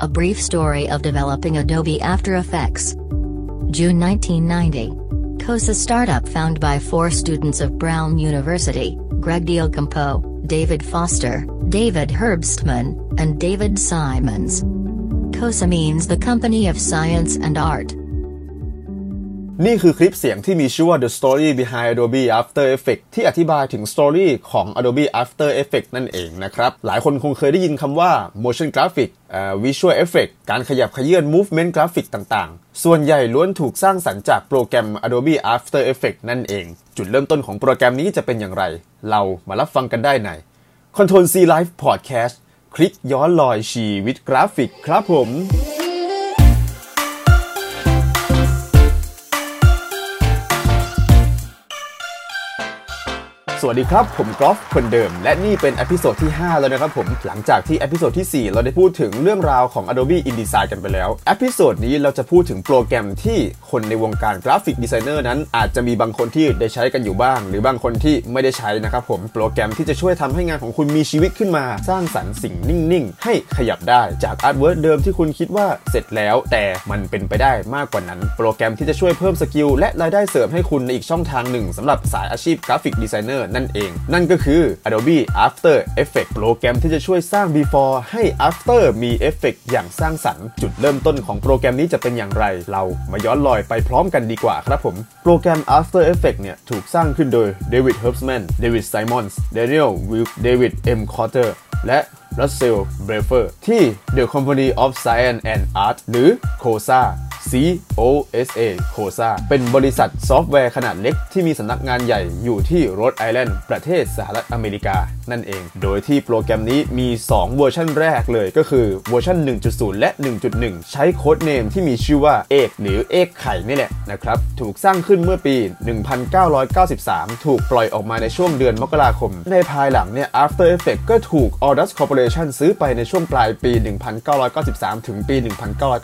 A brief story of developing Adobe After Effects. June 1990. COSA startup found by four students of Brown University, Greg Diocampo, David Foster, David Herbstman, and David Simons. COSA means the Company of Science and Art. นี่คือคลิปเสียงที่มีชื่อว่า The Story Behind Adobe After Effects ที่อธิบายถึง Story ของ Adobe After Effects นั่นเองนะครับ หลายคนคงเคยได้ยินคำว่า motion graphic เอ่อ visual effect การขยับขยื่น movement graphic ต่างๆ ส่วนใหญ่ล้วนถูกสร้างสรรค์จากโปรแกรม Adobe After Effects นั่นเอง จุดเริ่มต้นของโปรแกรมนี้จะเป็นอย่างไร เรามารับฟังกันได้ใน Control C Live Podcast คลิกย้อนลอยชีวิตกราฟิกครับผม สวัสดีครับ ผมกอล์ฟคนเดิม และนี่เป็น episode ที่ 5 แล้วนะครับผมหลังจากที่ episode ที่ 4 เราได้พูดถึงเรื่องราวของ Adobe InDesign กันไปแล้ว episode นี้เราจะพูดถึงโปรแกรมที่คนในวงการ graphic designer นั้น อาจจะมีบางคนที่ได้ใช้กันอยู่บ้าง หรือบางคนที่ไม่ได้ใช้นะครับผมโปรแกรมที่จะช่วยทำให้งานของคุณมีชีวิตขึ้นมา สร้างสรรค์สิ่งนิ่งๆ ให้ขยับได้จาก artwork เดิมที่คุณคิดว่าเสร็จแล้ว แต่มันเป็นไปได้มากกว่านั้น โปรแกรมที่จะช่วยเพิ่ม skill และรายได้เสริมให้คุณในอีกช่องทางหนึ่งสำหรับสายอาชีพ graphic designer นั่นเอง นั่นก็คือ Adobe After Effects โปรแกรมที่จะช่วยสร้าง before ให้ after มีเอฟเฟกอย่างสร้างสรรค์ จุดเริ่มต้นของโปรแกรมนี้จะเป็นอย่างไร เรามาย้อนลอยไปพร้อมกันดีกว่าครับผม โปรแกรม After Effects เนี่ย ถูกสร้างขึ้นโดย David Herbstman David Simons Daniel Wilk David M Cotter และ Russell Belfer ที่ The Company of Science and Art หรือ COSA COSA COSA เป็นบริษัทซอฟต์แวร์ขนาดเล็กที่มีสำนักงานใหญ่อยู่ที่โรดไอแลนด์ประเทศสหรัฐอเมริกา นั่นเอง โดยที่โปรแกรมนี้มี 2 เวอร์ชันแรกเลยก็คือเวอร์ชัน1.0 และ 1.1 ใช้ codename ที่มีชื่อว่า Egg หรือ Egg ไข่นี่แหละนะครับถูกสร้างขึ้นเมื่อปี 1993 ถูกปล่อยออกมาในช่วงเดือนมกราคม ในภายหลังเนี่ย After Effects ก็ถูก Aldus Corporation ซื้อไปในช่วงปลายปี 1993 ถึงปี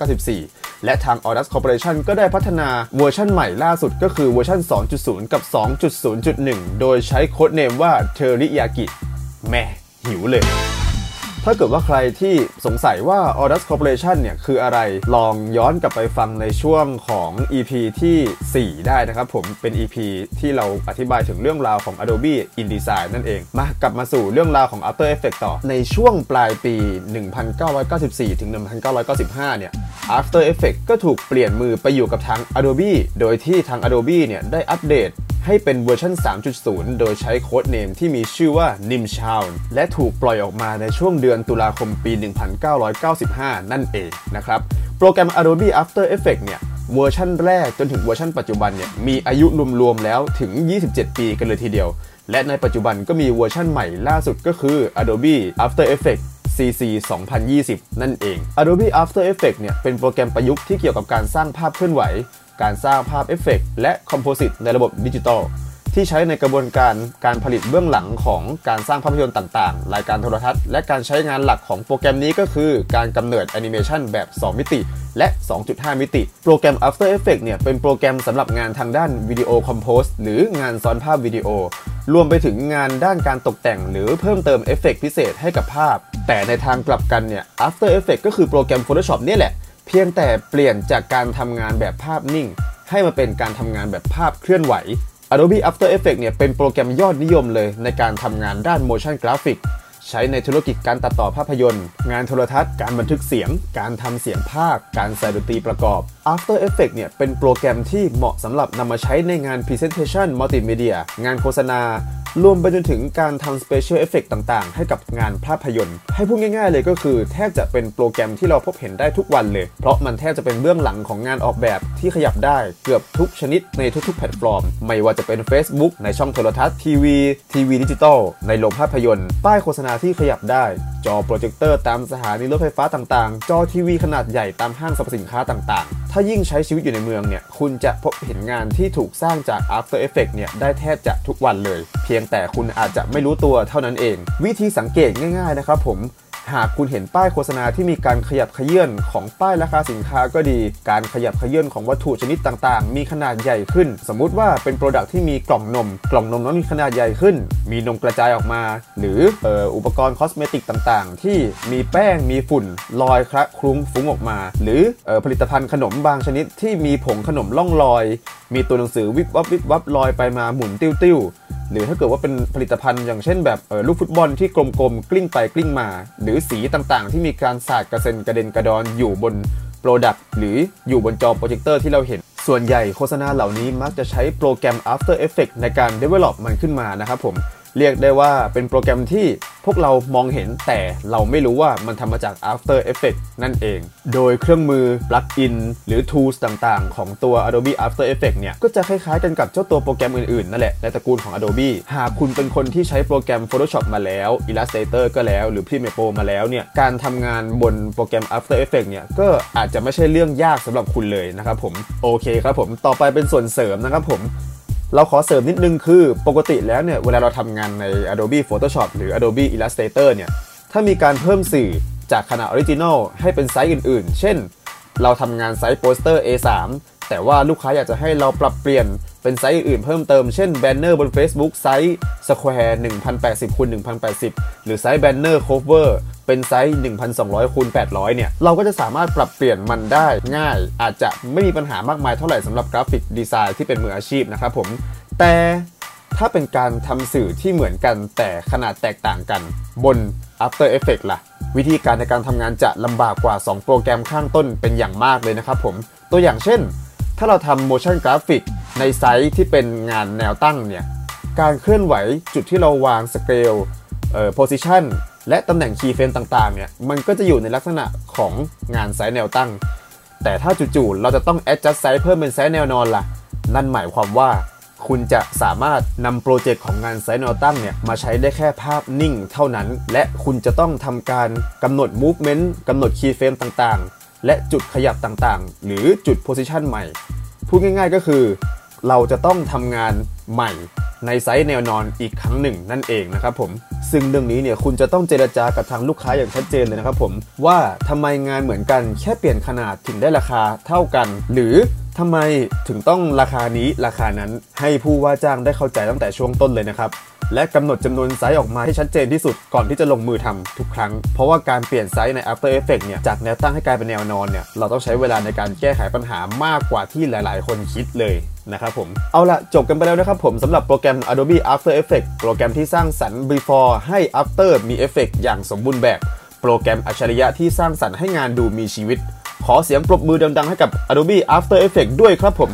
1994 และทาง Aldus Corporation ก็ได้พัฒนาเวอร์ชันใหม่ล่าสุดก็คือเวอร์ชัน2.0 กับ 2.0.1 โดยใช้โค้ดเนมว่า Teriyaki แม่หิวเลย ถ้าเกิดว่าใครที่สงสัยว่า Audus Corporation เนี่ยคืออะไรลองย้อนกลับไปฟังในช่วงของ EP ที่ 4 ได้นะครับผมเป็น EP ที่เราอธิบายถึงเรื่องราวของ Adobe InDesign นั่นเอง มากลับมาสู่เรื่องราวของ After Effects ต่อ ในช่วงปลายปี 1994 ถึง 1995 เนี่ย After Effects ก็ถูกเปลี่ยนมือไปอยู่กับทาง Adobe โดยที่ทาง Adobe เนี่ยได้อัปเดต ให้เป็นเวอร์ชัน 3.0 โดยใช้ codename ที่มีชื่อว่า Nimchow และถูกปล่อยออกมาในช่วงเดือนตุลาคมปี 1995 นั่นเองนะครับ โปรแกรม Adobe After Effects เนี่ยเวอร์ชันแรกจนถึงเวอร์ชันปัจจุบันเนี่ยมีอายุรวมๆแล้วถึง 27 ปีกันเลยทีเดียว และในปัจจุบันก็มีเวอร์ชันใหม่ล่าสุดก็คือ Adobe After Effects CC 2020 นั่นเอง Adobe After Effects เนี่ยเป็นโปรแกรมประยุกต์ที่เกี่ยวกับการสร้างภาพเคลื่อนไหว การสร้างภาพเอฟเฟกและ composite ในระบบดิจิตอลที่ใช้ในกระบวนการการผลิตเบื้องหลังของการสร้างภาพยนตร์ต่างๆ รายการโทรทัศน์ และการใช้งานหลักของโปรแกรมนี้ก็คือการกำเนิดแอนิเมชันแบบ 2 มิติ และ 2.5 มิติ โปรแกรม After Effects เนี่ยเป็นโปรแกรมสำหรับงานทางด้านวิดีโอ compose หรืองานซ้อนภาพวิดีโอ รวมไปถึงงานด้านการตกแต่งหรือเพิ่มเติมเอฟเฟกพิเศษให้กับภาพ แต่ในทางกลับกันเนี่ย After Effects ก็คือโปรแกรม Photoshop เนี่ยแหละ เพียงแต่เปลี่ยนจากการทำงานแบบภาพนิ่ง ให้มาเป็นการทำงานแบบภาพเคลื่อนไหว Adobe After Effects เนี่ยเป็นโปรแกรมยอดนิยมเลยในการทำงานด้าน motion graphic ใช้ในธุรกิจการตัดต่อภาพยนตร์ งานโทรทัศน์ การบันทึกเสียง การทำเสียงภาค การใส่ดนตรีประกอบ After Effects เนี่ยเป็นโปรแกรมที่เหมาะสำหรับนำมาใช้ในงาน Presentation Multimedia งานโฆษณา รวมไปจนถึงการทำ special effect ต่างๆ ให้กับงานภาพยนตร์ ให้พูดง่ายๆ เลยก็คือ แทบจะเป็นโปรแกรมที่เราพบเห็นได้ทุกวันเลย เพราะมันแทบจะเป็นเบื้องหลังของงานออกแบบที่ขยับได้เกือบทุกชนิดในทุกๆ แพลตฟอร์ม ไม่ว่าจะเป็น Facebook ในช่องโทรทัศน์ทีวีทีวีดิจิตอลในโรงภาพยนตร์ ป้ายโฆษณาที่ขยับได้ จอโปรเจคเตอร์ตามสถานีรถไฟฟ้าต่างๆ จอทีวีขนาดใหญ่ตามห้างสรรพสินค้าต่างๆ ถ้ายิ่งใช้ชีวิตอยู่ในเมืองเนี่ย คุณจะพบเห็นงานที่ถูกสร้างจาก After Effects เนี่ย ได้แทบจะทุกวันเลย เพียงแต่คุณอาจจะไม่รู้ตัวเท่านั้นเอง วิธีสังเกตง่ายๆนะครับผม หากคุณเห็นป้ายโฆษณาที่มีการขยับเขยื้อนของป้ายราคาสินค้าก็ดี การขยับเขยื้อนของวัตถุชนิดต่างๆ มีขนาดใหญ่ขึ้น สมมุติว่าเป็น product ที่มีกล่องนม กล่องนมนั้นมีขนาดใหญ่ขึ้น มีนมกระจายออกมา หรืออุปกรณ์ cosmetic ต่างๆ ที่มีแป้งมีฝุ่นลอยคละคลุ้งฟุ้งออกมา หรือผลิตภัณฑ์ขนมบางชนิดที่มีผงขนมล่องลอย มีตัวหนังสือวิบวับวิบวับลอยไปมาหมุนติ้วๆหรือถ้าเกิดว่าเป็นผลิตภัณฑ์อย่างเช่นแบบลูกฟุตบอลที่กลมๆกลิ้งไปกลิ้งมา หรือสีต่างๆ ที่มีการสาดกระเซ็นกระเด็นกระดอนอยู่บน product หรืออยู่บนจอโปรเจคเตอร์ที่เราเห็น ส่วนใหญ่โฆษณาเหล่านี้มักจะใช้โปรแกรม After Effects ในการ develop มันขึ้นมานะครับผม เรียกได้ว่าเป็นโปรแกรมที่พวกเรามองเห็นแต่เราไม่รู้ว่ามันทำมาจาก After Effects นั่นเอง โดยเครื่องมือ plugin หรือ tools ต่างๆ ของตัว Adobe After Effects เนี่ย ก็จะคล้ายๆกันกับเจ้าตัวโปรแกรมอื่นๆ นั่นแหละ ในตระกูลของ Adobe หากคุณเป็นคนที่ใช้โปรแกรม Photoshop มาแล้ว Illustrator ก็แล้ว หรือ Premiere Pro มาแล้วเนี่ย การทำงานบนโปรแกรม After Effects เนี่ย ก็อาจจะไม่ใช่เรื่องยากสำหรับคุณเลยนะครับผม โอเคครับผม ต่อไปเป็นส่วนเสริมนะครับผม เราขอเสริมนิดนึงคือปกติแล้วเนี่ยเวลาเราทำงานใน Adobe Photoshop หรือ Adobe Illustrator เนี่ยถ้ามีการเพิ่มสื่อจากขนาด original ให้เป็นไซส์อื่นๆ เช่น เราทำงานไซส์โปสเตอร์ A3 แต่ว่าลูกค้าอยากจะให้เราปรับเปลี่ยนเป็นไซส์อื่นเพิ่มเติม เช่นแบนเนอร์บน Facebook ไซส์ square 1080คูณ1080 หรือไซส์แบนเนอร์ coverเป็นไซส์ 1,200คูณ800 เนี่ย เราก็จะสามารถปรับเปลี่ยนมันได้ง่าย อาจจะไม่มีปัญหามากมายเท่าไหร่สำหรับ graphic design ที่เป็นมืออาชีพนะครับผม แต่ถ้าเป็นการทำสื่อที่เหมือนกันแต่ขนาดแตกต่างกัน บน After Effects ล่ะ วิธีการในการทำงานจะลำบากกว่า 2 โปรแกรมข้างต้นเป็นอย่างมากเลยนะครับผม ตัวอย่างเช่น ถ้าเราทำ motion graphic ในไซส์ที่เป็นงานแนวตั้งเนี่ย การเคลื่อนไหวจุดที่เราวางสเกลเอ่อ position และตำแหน่ง keyframe ต่างๆเนี่ย มันก็จะอยู่ในลักษณะของงานไซส์แนวตั้ง แต่ถ้าจู่ๆเราจะต้อง adjust ไซส์เพิ่มเป็นไซส์แนวนอนล่ะ นั่นหมายความว่าคุณจะสามารถนำโปรเจกต์ของงานไซส์แนวตั้งเนี่ยมาใช้ได้แค่ภาพนิ่งเท่านั้น และคุณจะต้องทำการกำหนด movement กำหนด keyframe ต่างๆ และจุดขยับต่างๆ หรือจุด position ใหม่ พูดง่ายๆก็คือ เราจะต้องทำงานใหม่ในไซส์แนวนอนอีกครั้งหนึ่งนั่นเองนะครับผมซึ่งเรื่องนี้เนี่ยคุณจะต้องเจรจากับทางลูกค้าอย่างชัดเจนเลยนะครับผมว่าทำไมงานเหมือนกันแค่เปลี่ยนขนาดถึงได้ราคาเท่ากัน หรือ ทำไมถึงต้องราคานี้ราคานั้นให้ผู้ว่าจ้างได้เข้าใจตั้งแต่ช่วงต้นเลยนะครับ และกำหนดจำนวนไซส์ออกมาให้ชัดเจนที่สุดก่อนที่จะลงมือทำทุกครั้ง เพราะว่าการเปลี่ยนไซส์ใน After Effects เนี่ยจากแนวตั้งให้กลายเป็นแนวนอนเนี่ยเราต้องใช้เวลาในการแก้ไขปัญหามากกว่าที่หลาย ๆ คนคิดเลยนะครับผม เอาละจบกันไปแล้วนะครับผมสำหรับโปรแกรม Adobe After Effects โปรแกรมที่สร้างสรรค์ before ให้ after มีเอฟเฟกอย่างสมบูรณ์แบบ โปรแกรมอัจฉริยะที่สร้างสรรค์ให้งานดูมีชีวิต ขอเสียงปรบมือดังๆให้กับ Adobe After Effects ด้วยครับผม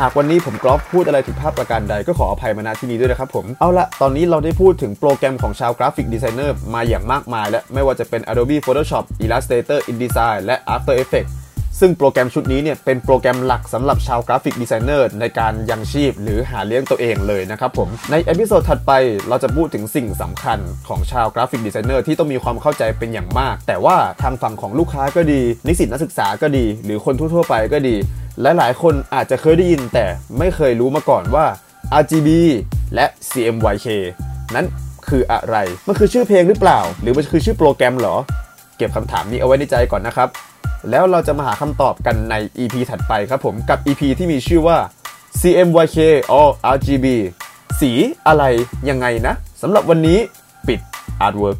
หากวันนี้ผมกรอฟพูดอะไรผิดพลาดประการใดก็ขออภัยมาณที่นี้ด้วยนะครับผม เอาละตอนนี้เราได้พูดถึงโปรแกรมของชาวกราฟิกดีไซเนอร์มาอย่างมากมาย และไม่ว่าจะเป็น Adobe Photoshop Illustrator InDesign และ After Effects ซึ่งโปรแกรมชุดนี้เนี่ยเป็นโปรแกรมหลักสำหรับชาวกราฟิกดีไซเนอร์ในการยังชีพหรือหาเลี้ยงตัวเองเลยนะครับผม ใน episode ถัดไปเราจะพูดถึงสิ่งสำคัญของชาวกราฟิกดีไซเนอร์ที่ต้องมีความเข้าใจเป็นอย่างมาก แต่ว่าทางฝั่งของลูกค้าก็ดี นิสิตนักศึกษาก็ดี หรือคนทั่วๆไปก็ดีและหลายคนอาจจะเคยได้ยินแต่ไม่เคยรู้มาก่อนว่า RGB และ CMYK นั้นคืออะไร มันคือชื่อเพลงหรือเปล่า หรือมันคือชื่อโปรแกรมเหรอ ก็บคำถามนี้เอาไว้ในใจก่อนนะครับ แล้วเราจะมาหาคำตอบกันใน EP ถัดไปครับผมกับ EP ที่มีชื่อว่า CMYK or RGB สีอะไรยังไงนะสำหรับวันนี้ปิด Artwork